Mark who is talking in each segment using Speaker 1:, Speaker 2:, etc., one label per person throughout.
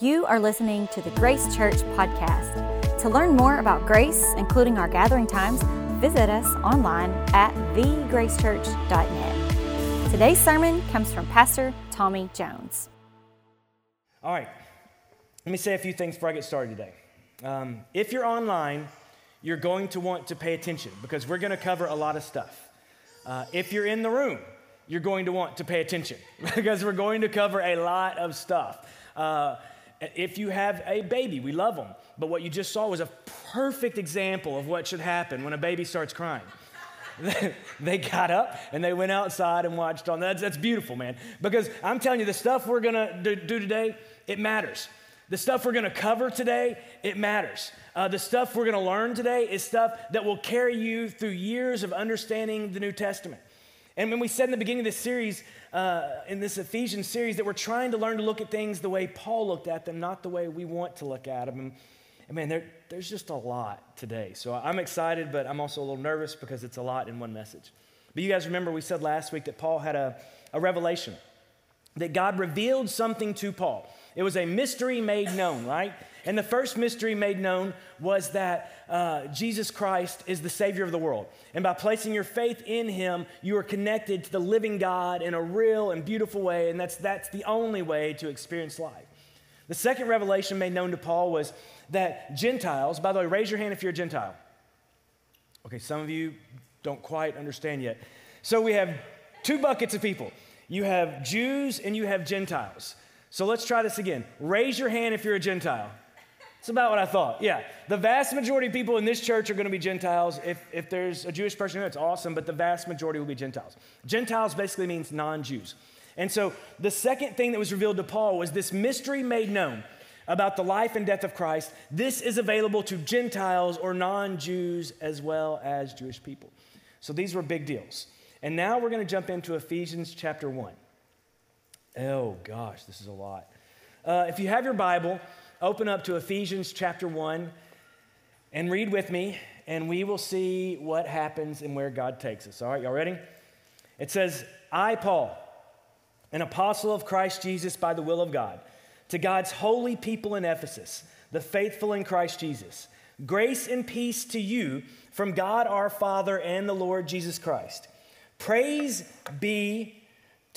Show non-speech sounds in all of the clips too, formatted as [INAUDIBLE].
Speaker 1: You are listening to the Grace Church podcast. To learn more about Grace, including our gathering times, visit us online at thegracechurch.net. Today's sermon comes from Pastor Tommy Jones.
Speaker 2: All right, let me say a few things before I get started today. Um, if you're online, you're going to want to pay attention because we're going to cover a lot of stuff. Uh, if you're in the room, you're going to want to pay attention [LAUGHS] because we're going to cover a lot of stuff. Uh, if you have a baby, we love them. But what you just saw was a perfect example of what should happen when a baby starts crying. [LAUGHS] they got up and they went outside and watched on that. That's beautiful, man. Because I'm telling you, the stuff we're gonna do, today, it matters. The stuff we're gonna cover today, it matters. Uh, the stuff we're gonna learn today is stuff that will carry you through years of understanding the New Testament. And when we said in the beginning of this series, uh, in this Ephesians series that we're trying to learn to look at things the way Paul looked at them, not the way we want to look at them. And, man, there, there's just a lot today. So I'm excited, but I'm also a little nervous because it's a lot in one message. But you guys remember we said last week that Paul had a, a revelation, that God revealed something to Paul. It was a mystery made known, right? And the first mystery made known was that uh, Jesus Christ is the Savior of the world. And by placing your faith in Him, you are connected to the living God in a real and beautiful way. And that's, that's the only way to experience life. The second revelation made known to Paul was that Gentiles, by the way, raise your hand if you're a Gentile. Okay, some of you don't quite understand yet. So we have two buckets of people you have Jews and you have Gentiles. So let's try this again. Raise your hand if you're a Gentile. It's about what I thought. Yeah. The vast majority of people in this church are going to be Gentiles. If, if there's a Jewish person here, it's awesome, but the vast majority will be Gentiles. Gentiles basically means non Jews. And so the second thing that was revealed to Paul was this mystery made known about the life and death of Christ. This is available to Gentiles or non Jews as well as Jewish people. So these were big deals. And now we're going to jump into Ephesians chapter 1. Oh, gosh, this is a lot. Uh, if you have your Bible, open up to Ephesians chapter 1 and read with me, and we will see what happens and where God takes us. All right, y'all ready? It says, I, Paul, an apostle of Christ Jesus by the will of God, to God's holy people in Ephesus, the faithful in Christ Jesus, grace and peace to you from God our Father and the Lord Jesus Christ. Praise be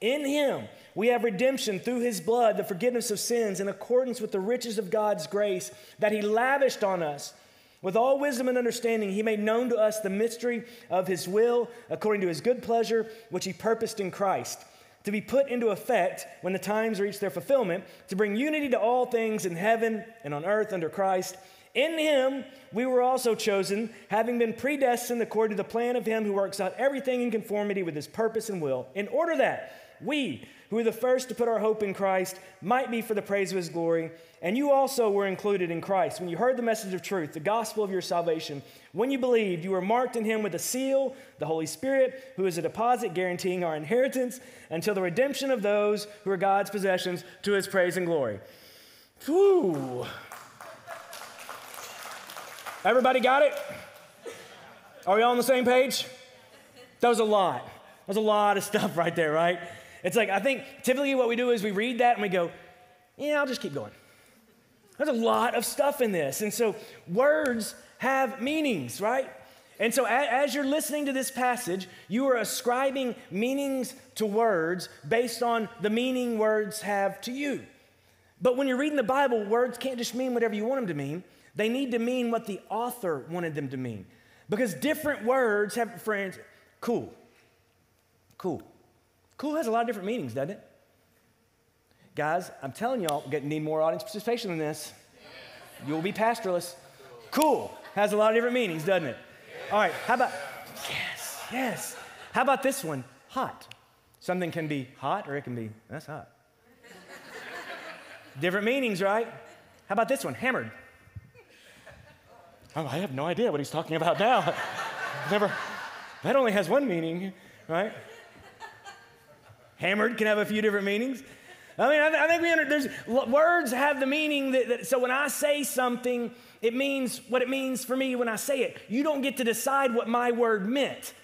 Speaker 2: In him, we have redemption through his blood, the forgiveness of sins, in accordance with the riches of God's grace that he lavished on us. With all wisdom and understanding, he made known to us the mystery of his will, according to his good pleasure, which he purposed in Christ, to be put into effect when the times reach their fulfillment, to bring unity to all things in heaven and on earth under Christ. In him we were also chosen, having been predestined according to the plan of him who works out everything in conformity with his purpose and will, in order that we, who were the first to put our hope in Christ, might be for the praise of his glory. And you also were included in Christ. When you heard the message of truth, the gospel of your salvation, when you believed, you were marked in him with a seal, the Holy Spirit, who is a deposit guaranteeing our inheritance until the redemption of those who are God's possessions to his praise and glory. Whew. Everybody got it? Are we all on the same page? That was a lot. That was a lot of stuff right there, right? It's like, I think typically what we do is we read that and we go, yeah, I'll just keep going. There's a lot of stuff in this. And so words have meanings, right? And so as you're listening to this passage, you are ascribing meanings to words based on the meaning words have to you. But when you're reading the Bible, words can't just mean whatever you want them to mean. They need to mean what the author wanted them to mean. Because different words have, friends, cool. Cool. Cool has a lot of different meanings, doesn't it? Guys, I'm telling y'all, we need more audience participation than this. You'll be pastorless. Cool has a lot of different meanings, doesn't it? All right, how about, yes, yes. How about this one? Hot. Something can be hot or it can be, that's hot. different meanings, right? How about this one? Hammered. Oh, I have no idea what he's talking about now. [LAUGHS] Never, that only has one meaning, right? Hammered can have a few different meanings. I mean, I, th- I think we under, there's words have the meaning that, that, so when I say something, it means what it means for me when I say it. You don't get to decide what my word meant.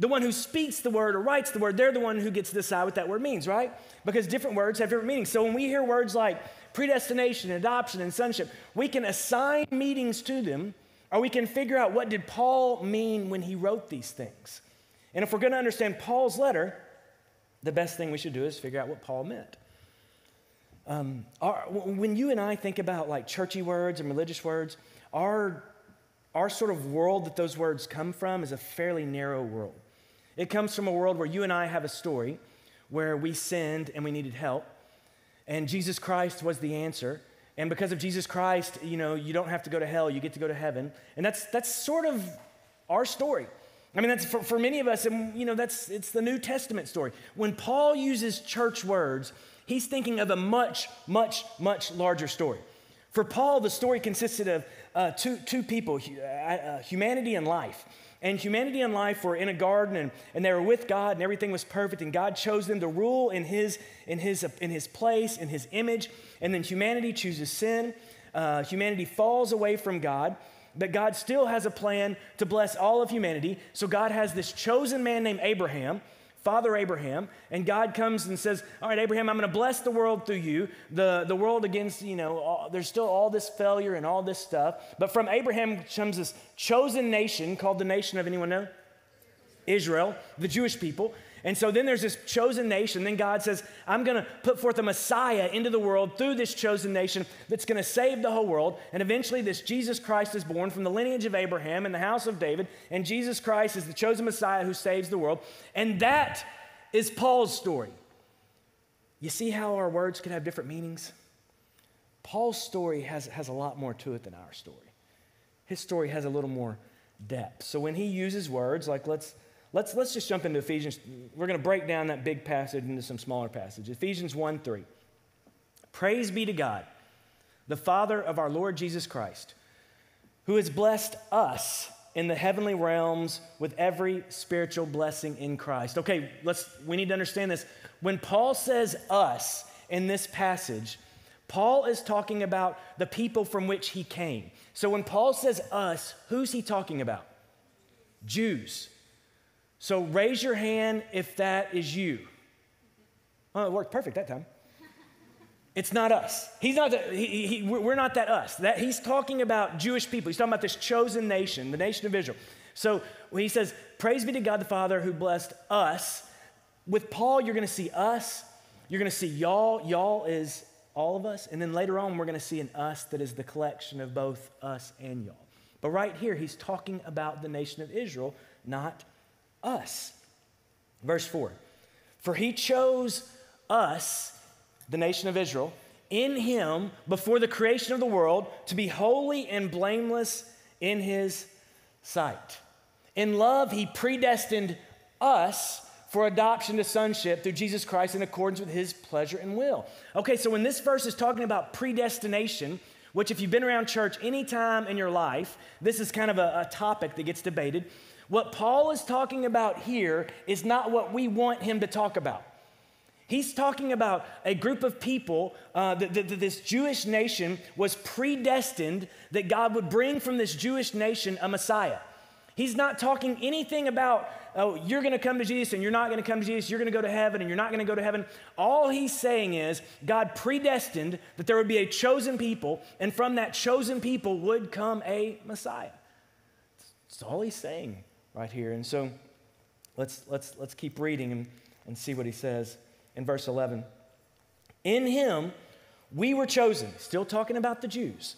Speaker 2: The one who speaks the word or writes the word, they're the one who gets to decide what that word means, right? Because different words have different meanings. So when we hear words like predestination, adoption, and sonship, we can assign meanings to them, or we can figure out what did Paul mean when he wrote these things. And if we're going to understand Paul's letter, the best thing we should do is figure out what Paul meant. Um, our, when you and I think about like churchy words and religious words, our, our sort of world that those words come from is a fairly narrow world. It comes from a world where you and I have a story where we sinned and we needed help, and Jesus Christ was the answer. And because of Jesus Christ, you know, you don't have to go to hell, you get to go to heaven. And that's, that's sort of our story. I mean, that's for, for many of us, and you know, that's it's the New Testament story. When Paul uses church words, he's thinking of a much, much, much larger story. For Paul, the story consisted of uh, two, two people, uh, uh, humanity and life. And humanity and life were in a garden and, and they were with God and everything was perfect and God chose them to rule in his, in his, in his place, in his image. And then humanity chooses sin. Uh, humanity falls away from God, but God still has a plan to bless all of humanity. So God has this chosen man named Abraham Father Abraham, and God comes and says, All right, Abraham, I'm going to bless the world through you. The, the world against, you know, all, there's still all this failure and all this stuff. But from Abraham comes this chosen nation called the nation of anyone know? Israel, the Jewish people. And so then there's this chosen nation. Then God says, I'm going to put forth a Messiah into the world through this chosen nation that's going to save the whole world. And eventually, this Jesus Christ is born from the lineage of Abraham in the house of David. And Jesus Christ is the chosen Messiah who saves the world. And that is Paul's story. You see how our words could have different meanings? Paul's story has, has a lot more to it than our story. His story has a little more depth. So when he uses words like, let's Let's, let's just jump into Ephesians. We're going to break down that big passage into some smaller passages. Ephesians 1 3. Praise be to God, the Father of our Lord Jesus Christ, who has blessed us in the heavenly realms with every spiritual blessing in Christ. Okay, let's we need to understand this. When Paul says us in this passage, Paul is talking about the people from which he came. So when Paul says us, who's he talking about? Jews. So raise your hand if that is you. It worked perfect that time. It's not us. He's not. The, he, he, we're not that us. That he's talking about Jewish people. He's talking about this chosen nation, the nation of Israel. So he says, "Praise be to God the Father who blessed us." With Paul, you're going to see us. You're going to see y'all. Y'all is all of us, and then later on, we're going to see an us that is the collection of both us and y'all. But right here, he's talking about the nation of Israel, not us. Verse 4 For he chose us, the nation of Israel, in him before the creation of the world to be holy and blameless in his sight. In love, he predestined us for adoption to sonship through Jesus Christ in accordance with his pleasure and will. Okay, so when this verse is talking about predestination, which if you've been around church any time in your life, this is kind of a, a topic that gets debated. What Paul is talking about here is not what we want him to talk about. He's talking about a group of people uh, that, that, this Jewish nation was predestined that God would bring from this Jewish nation a Messiah. He's not talking anything about, oh, you're going to come to Jesus and you're not going to come to Jesus, you're going to go to heaven and you're not going to go to heaven. All he's saying is God predestined that there would be a chosen people, and from that chosen people would come a Messiah. That's all he's saying right here. And so let's, let's, let's keep reading and, and see what he says in verse 11. In him we were chosen, still talking about the Jews,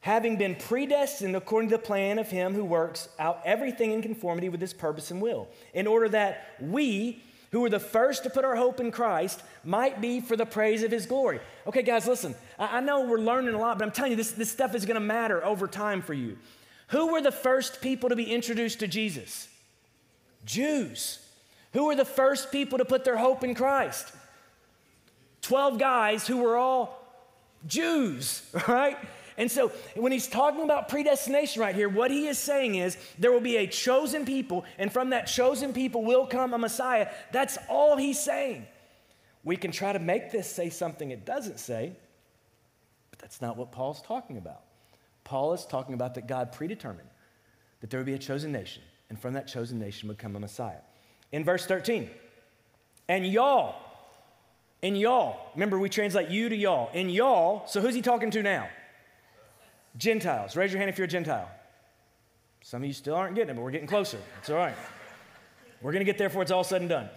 Speaker 2: having been predestined according to the plan of him who works out everything in conformity with his purpose and will, in order that we, who were the first to put our hope in Christ, might be for the praise of his glory. Okay, guys, listen. I, I know we're learning a lot, but I'm telling you, this, this stuff is going to matter over time for you. Who were the first people to be introduced to Jesus? Jews. Who were the first people to put their hope in Christ? 12 guys who were all Jews, [LAUGHS] right? And so when he's talking about predestination right here, what he is saying is there will be a chosen people, and from that chosen people will come a Messiah. That's all he's saying. We can try to make this say something it doesn't say, but that's not what Paul's talking about. Paul is talking about that God predetermined that there would be a chosen nation, and from that chosen nation would come a Messiah. In verse 13, and y'all, and y'all, remember we translate you to y'all, and y'all, so who's he talking to now? Gentiles. Raise your hand if you're a Gentile. Some of you still aren't getting it, but we're getting closer. It's all right. We're going to get there before it's all said and done.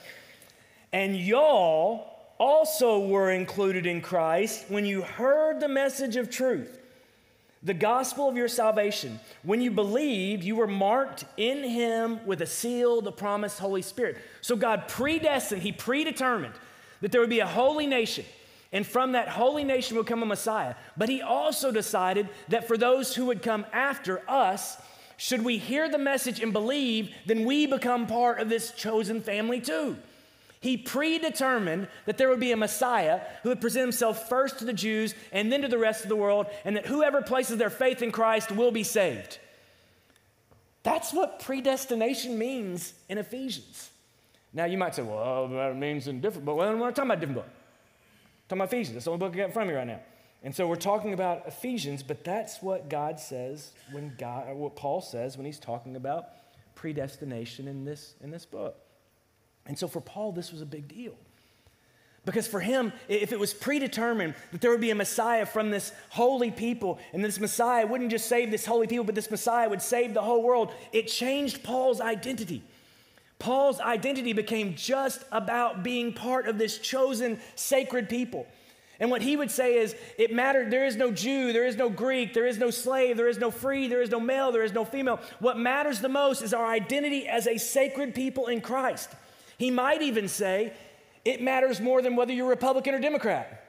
Speaker 2: And y'all also were included in Christ when you heard the message of truth, the gospel of your salvation. When you believed, you were marked in Him with a seal, the promised Holy Spirit. So God predestined, He predetermined that there would be a holy nation and from that holy nation would come a Messiah. But he also decided that for those who would come after us, should we hear the message and believe, then we become part of this chosen family too. He predetermined that there would be a Messiah who would present himself first to the Jews and then to the rest of the world, and that whoever places their faith in Christ will be saved. That's what predestination means in Ephesians. Now you might say, well, oh, that means in different, but well, we're not talking about a different book talking about Ephesians. That's the only book I got in front of me right now. And so we're talking about Ephesians, but that's what God says when God, what Paul says when he's talking about predestination in this, in this book. And so for Paul, this was a big deal. Because for him, if it was predetermined that there would be a Messiah from this holy people, and this Messiah wouldn't just save this holy people, but this Messiah would save the whole world, it changed Paul's identity. Paul's identity became just about being part of this chosen sacred people. And what he would say is, it mattered, there is no Jew, there is no Greek, there is no slave, there is no free, there is no male, there is no female. What matters the most is our identity as a sacred people in Christ. He might even say, it matters more than whether you're Republican or Democrat.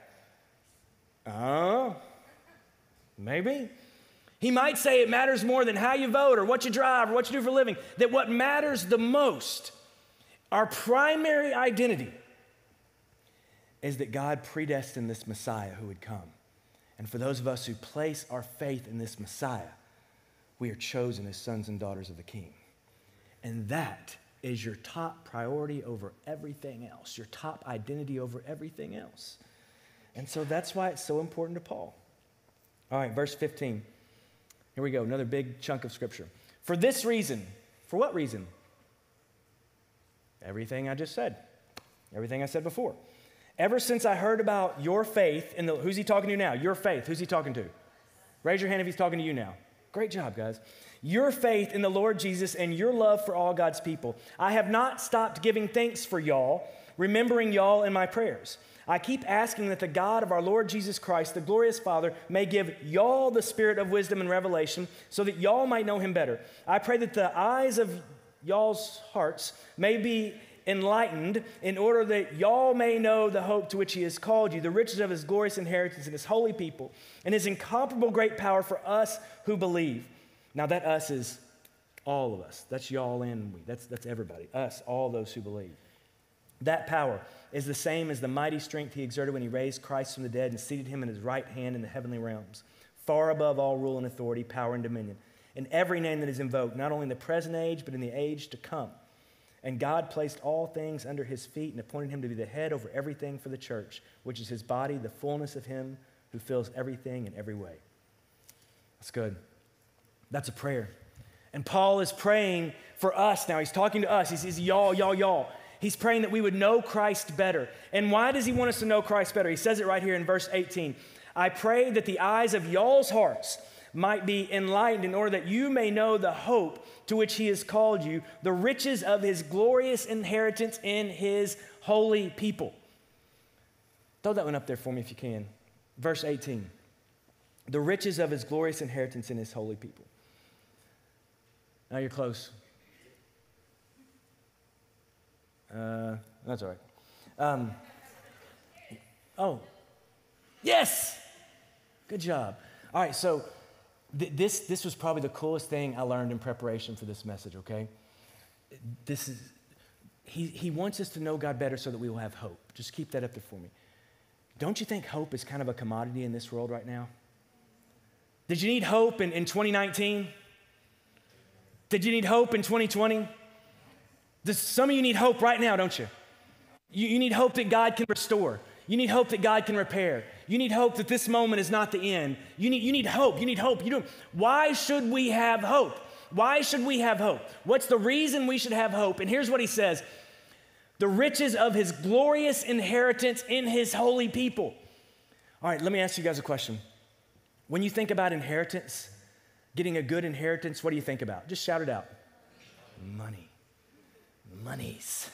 Speaker 2: Oh, maybe. He might say it matters more than how you vote or what you drive or what you do for a living. That what matters the most, our primary identity, is that God predestined this Messiah who would come. And for those of us who place our faith in this Messiah, we are chosen as sons and daughters of the King. And that is your top priority over everything else, your top identity over everything else. And so that's why it's so important to Paul. All right, verse 15. Here we go, another big chunk of scripture. For this reason, for what reason? Everything I just said, everything I said before. Ever since I heard about your faith in the, who's he talking to now? Your faith. Who's he talking to? Raise your hand if he's talking to you now. Great job, guys. Your faith in the Lord Jesus and your love for all God's people. I have not stopped giving thanks for y'all, remembering y'all in my prayers. I keep asking that the God of our Lord Jesus Christ, the glorious Father, may give y'all the spirit of wisdom and revelation so that y'all might know him better. I pray that the eyes of y'all's hearts may be enlightened in order that y'all may know the hope to which he has called you, the riches of his glorious inheritance in his holy people, and his incomparable great power for us who believe. Now, that us is all of us. That's y'all and we. That's, that's everybody. Us, all those who believe. That power is the same as the mighty strength he exerted when he raised Christ from the dead and seated him in his right hand in the heavenly realms, far above all rule and authority, power and dominion, in every name that is invoked, not only in the present age, but in the age to come. And God placed all things under his feet and appointed him to be the head over everything for the church, which is his body, the fullness of him who fills everything in every way. That's good. That's a prayer. And Paul is praying for us now. He's talking to us. He says, Y'all, y'all, y'all. He's praying that we would know Christ better. And why does he want us to know Christ better? He says it right here in verse 18. I pray that the eyes of y'all's hearts might be enlightened in order that you may know the hope to which he has called you, the riches of his glorious inheritance in his holy people. Throw that one up there for me if you can. Verse 18. The riches of his glorious inheritance in his holy people. Now you're close. Uh, that's all right. Um, oh, yes! Good job. All right, so th- this, this was probably the coolest thing I learned in preparation for this message, okay? This is, he, he wants us to know God better so that we will have hope. Just keep that up there for me. Don't you think hope is kind of a commodity in this world right now? Did you need hope in, in 2019? Did you need hope in 2020? Does, some of you need hope right now, don't you? you? You need hope that God can restore. You need hope that God can repair. You need hope that this moment is not the end. You need, you need hope. You need hope. You don't, why should we have hope? Why should we have hope? What's the reason we should have hope? And here's what he says the riches of his glorious inheritance in his holy people. All right, let me ask you guys a question. When you think about inheritance, getting a good inheritance, what do you think about? Just shout it out. Money. Monies.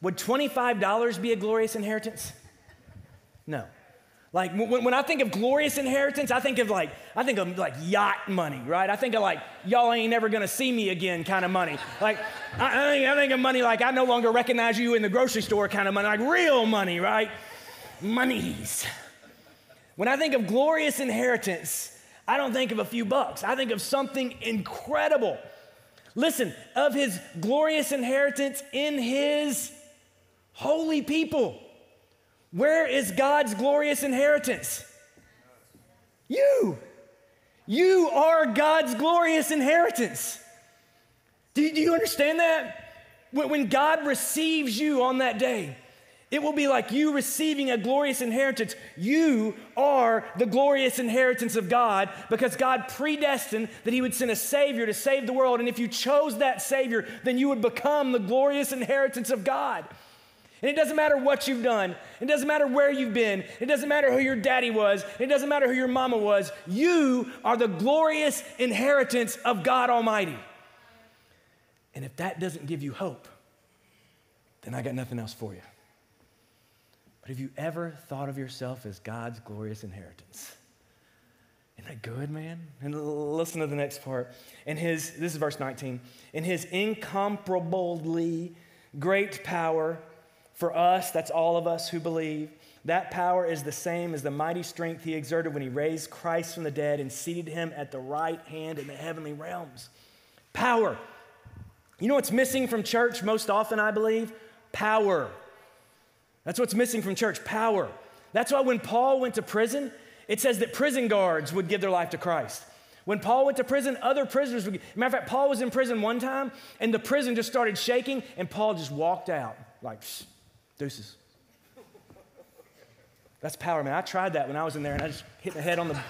Speaker 2: Would $25 be a glorious inheritance? No. Like when, when I think of glorious inheritance, I think of like I think of like yacht money, right? I think of like y'all ain't never gonna see me again kind of money. Like I, I, think, I think of money like I no longer recognize you in the grocery store kind of money, like real money, right? Monies. When I think of glorious inheritance, I don't think of a few bucks. I think of something incredible. Listen, of his glorious inheritance in his holy people. Where is God's glorious inheritance? You. You are God's glorious inheritance. Do you, understand that? When God receives you on that day, it will be like you receiving a glorious inheritance. You are the glorious inheritance of God because God predestined that He would send a Savior to save the world. And if you chose that Savior, then you would become the glorious inheritance of God. And it doesn't matter what you've done. It doesn't matter where you've been. It doesn't matter who your daddy was. It doesn't matter who your mama was. You are the glorious inheritance of God Almighty. And if that doesn't give you hope, then I got nothing else for you. But have you ever thought of yourself as God's glorious inheritance? Isn't that good, man? And listen to the next part. In his, this is verse 19, in his incomparably great power, for us, that's all of us who believe, that power is the same as the mighty strength he exerted when he raised Christ from the dead and seated him at the right hand in the heavenly realms. Power. You know what's missing from church most often, I believe? Power. That's what's missing from church power. That's why when Paul went to prison, it says that prison guards would give their life to Christ. When Paul went to prison, other prisoners would. Matter of fact, Paul was in prison one time, and the prison just started shaking, and Paul just walked out like, Deuces. That's power, man. I tried that when I was in there and I just hit my head on the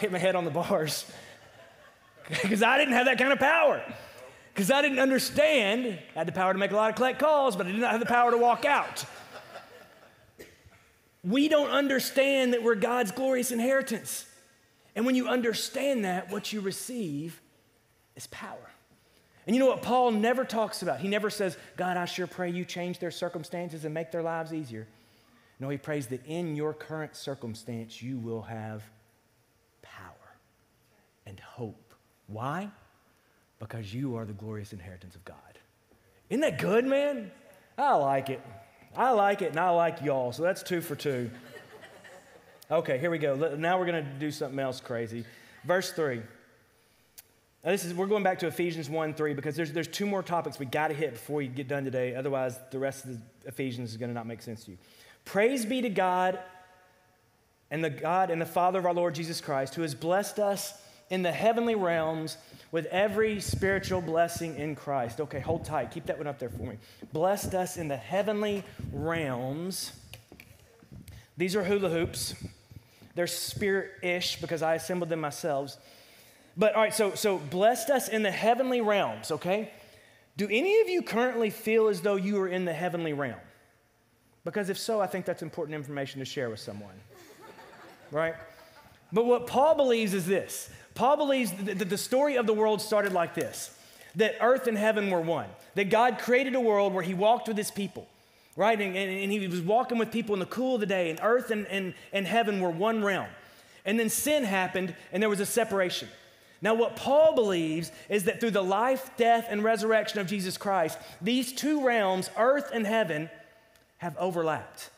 Speaker 2: hit my head on the bars. [LAUGHS] Because I didn't have that kind of power. Because I didn't understand. I had the power to make a lot of collect calls, but I did not have the power to walk out. We don't understand that we're God's glorious inheritance. And when you understand that, what you receive is power. And you know what Paul never talks about? He never says, God, I sure pray you change their circumstances and make their lives easier. No, he prays that in your current circumstance, you will have power and hope. Why? Because you are the glorious inheritance of God. Isn't that good, man? I like it. I like it, and I like y'all. So that's two for two. Okay, here we go. Now we're going to do something else crazy. Verse 3. Now this is, we're going back to Ephesians 1 3 because there's, there's two more topics we got to hit before we get done today. Otherwise, the rest of the Ephesians is going to not make sense to you. Praise be to God and the God and the Father of our Lord Jesus Christ, who has blessed us in the heavenly realms with every spiritual blessing in Christ. Okay, hold tight. Keep that one up there for me. Blessed us in the heavenly realms. These are hula hoops. They're spirit ish because I assembled them myself. But all right, so so blessed us in the heavenly realms, okay? Do any of you currently feel as though you are in the heavenly realm? Because if so, I think that's important information to share with someone. right? But what Paul believes is this. Paul believes that the story of the world started like this that earth and heaven were one, that God created a world where he walked with his people, right? And, and, and he was walking with people in the cool of the day, and earth and, and, and heaven were one realm. And then sin happened, and there was a separation. Now, what Paul believes is that through the life, death, and resurrection of Jesus Christ, these two realms, earth and heaven, have overlapped.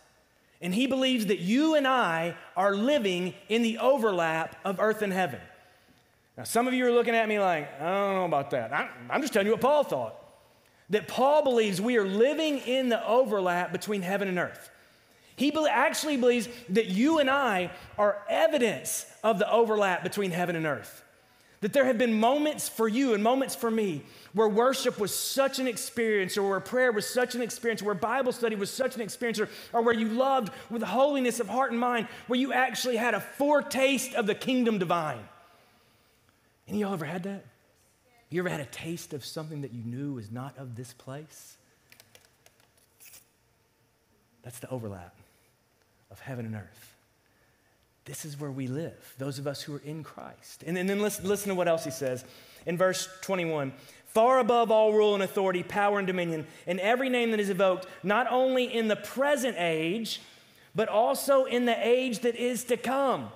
Speaker 2: And he believes that you and I are living in the overlap of earth and heaven. Now, some of you are looking at me like, I don't know about that. I'm just telling you what Paul thought. That Paul believes we are living in the overlap between heaven and earth. He actually believes that you and I are evidence of the overlap between heaven and earth. That there have been moments for you and moments for me where worship was such an experience, or where prayer was such an experience, or where Bible study was such an experience, or, or where you loved with holiness of heart and mind, where you actually had a foretaste of the kingdom divine. Any of y'all ever had that? You ever had a taste of something that you knew was not of this place? That's the overlap of heaven and earth. This is where we live, those of us who are in Christ. And, and then listen, listen to what else he says in verse 21 far above all rule and authority, power and dominion, and every name that is evoked, not only in the present age, but also in the age that is to come.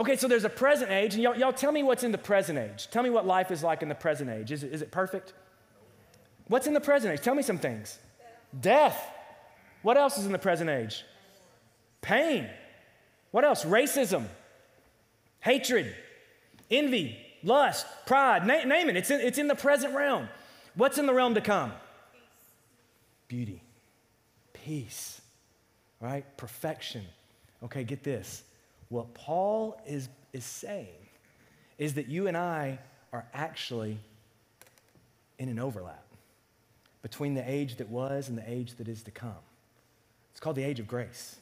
Speaker 2: Okay, so there's a present age, and y'all, y'all tell me what's in the present age. Tell me what life is like in the present age. Is it, is it perfect? What's in the present age? Tell me some things. Death. What else is in the present age? Pain. What else? Racism, hatred, envy, lust, pride. Na- name it. It's in, it's in the present realm. What's in the realm to come? Beauty, peace, right? Perfection. Okay, get this. What Paul is, is saying is that you and I are actually in an overlap between the age that was and the age that is to come. It's called the age of grace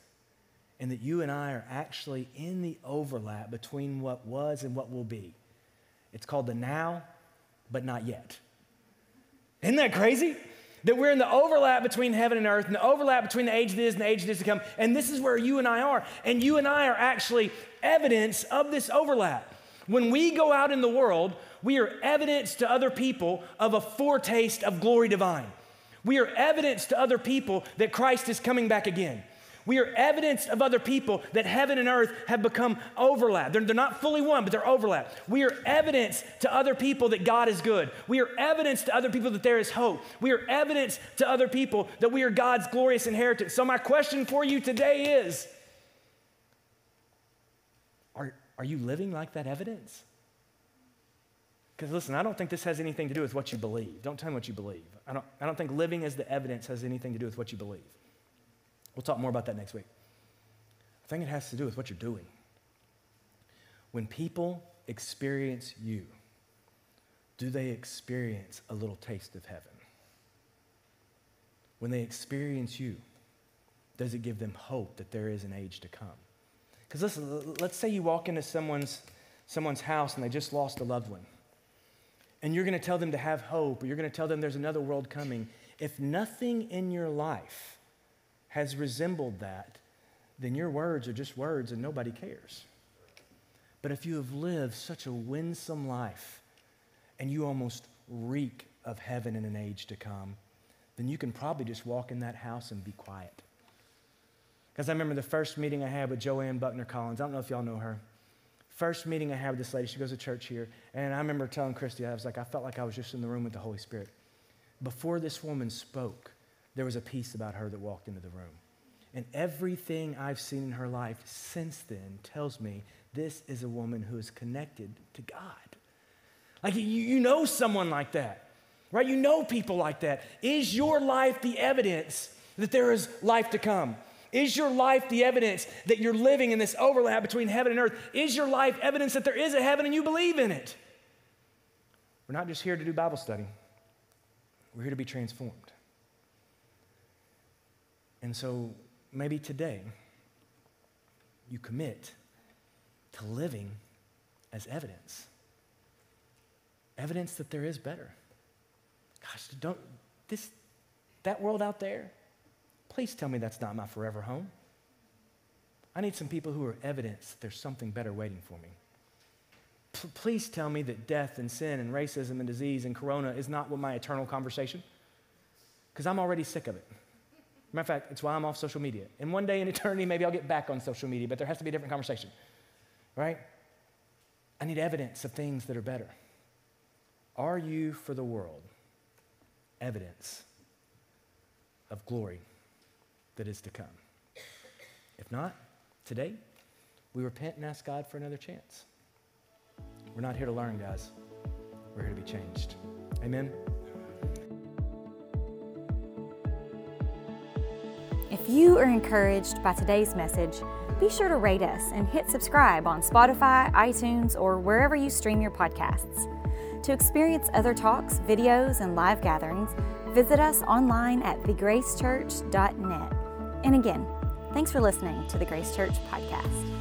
Speaker 2: and that you and I are actually in the overlap between what was and what will be. It's called the now, but not yet. Isn't that crazy? That we're in the overlap between heaven and earth, and the overlap between the age that is and the age that is to come. And this is where you and I are. And you and I are actually evidence of this overlap. When we go out in the world, we are evidence to other people of a foretaste of glory divine. We are evidence to other people that Christ is coming back again. We are evidence of other people that heaven and earth have become overlap. They're, they're not fully one, but they're overlap. We are evidence to other people that God is good. We are evidence to other people that there is hope. We are evidence to other people that we are God's glorious inheritance. So, my question for you today is Are, are you living like that evidence? Because listen, I don't think this has anything to do with what you believe. Don't tell me what you believe. I don't, I don't think living as the evidence has anything to do with what you believe. We'll talk more about that next week. I think it has to do with what you're doing. When people experience you, do they experience a little taste of heaven? When they experience you, does it give them hope that there is an age to come? Because listen, let's say you walk into someone's, someone's house and they just lost a loved one. And you're going to tell them to have hope, or you're going to tell them there's another world coming. If nothing in your life has resembled that, then your words are just words and nobody cares. But if you have lived such a winsome life and you almost reek of heaven in an age to come, then you can probably just walk in that house and be quiet. Because I remember the first meeting I had with Joanne Buckner Collins. I don't know if y'all know her. First meeting I had with this lady, she goes to church here. And I remember telling Christy, I was like, I felt like I was just in the room with the Holy Spirit. Before this woman spoke, there was a peace about her that walked into the room. And everything I've seen in her life since then tells me this is a woman who is connected to God. Like you, you know someone like that, right? You know people like that. Is your life the evidence that there is life to come? Is your life the evidence that you're living in this overlap between heaven and earth? Is your life evidence that there is a heaven and you believe in it? We're not just here to do Bible study, we're here to be transformed. And so maybe today you commit to living as evidence. Evidence that there is better. Gosh, don't this that world out there, please tell me that's not my forever home. I need some people who are evidence that there's something better waiting for me. P- please tell me that death and sin and racism and disease and corona is not what my eternal conversation. Because I'm already sick of it. Matter of fact, it's why I'm off social media. And one day in [LAUGHS] eternity, maybe I'll get back on social media, but there has to be a different conversation, right? I need evidence of things that are better. Are you for the world evidence of glory that is to come? If not, today, we repent and ask God for another chance. We're not here to learn, guys. We're here to be changed. Amen.
Speaker 1: If you are encouraged by today's message, be sure to rate us and hit subscribe on Spotify, iTunes, or wherever you stream your podcasts. To experience other talks, videos, and live gatherings, visit us online at thegracechurch.net. And again, thanks for listening to the Grace Church podcast.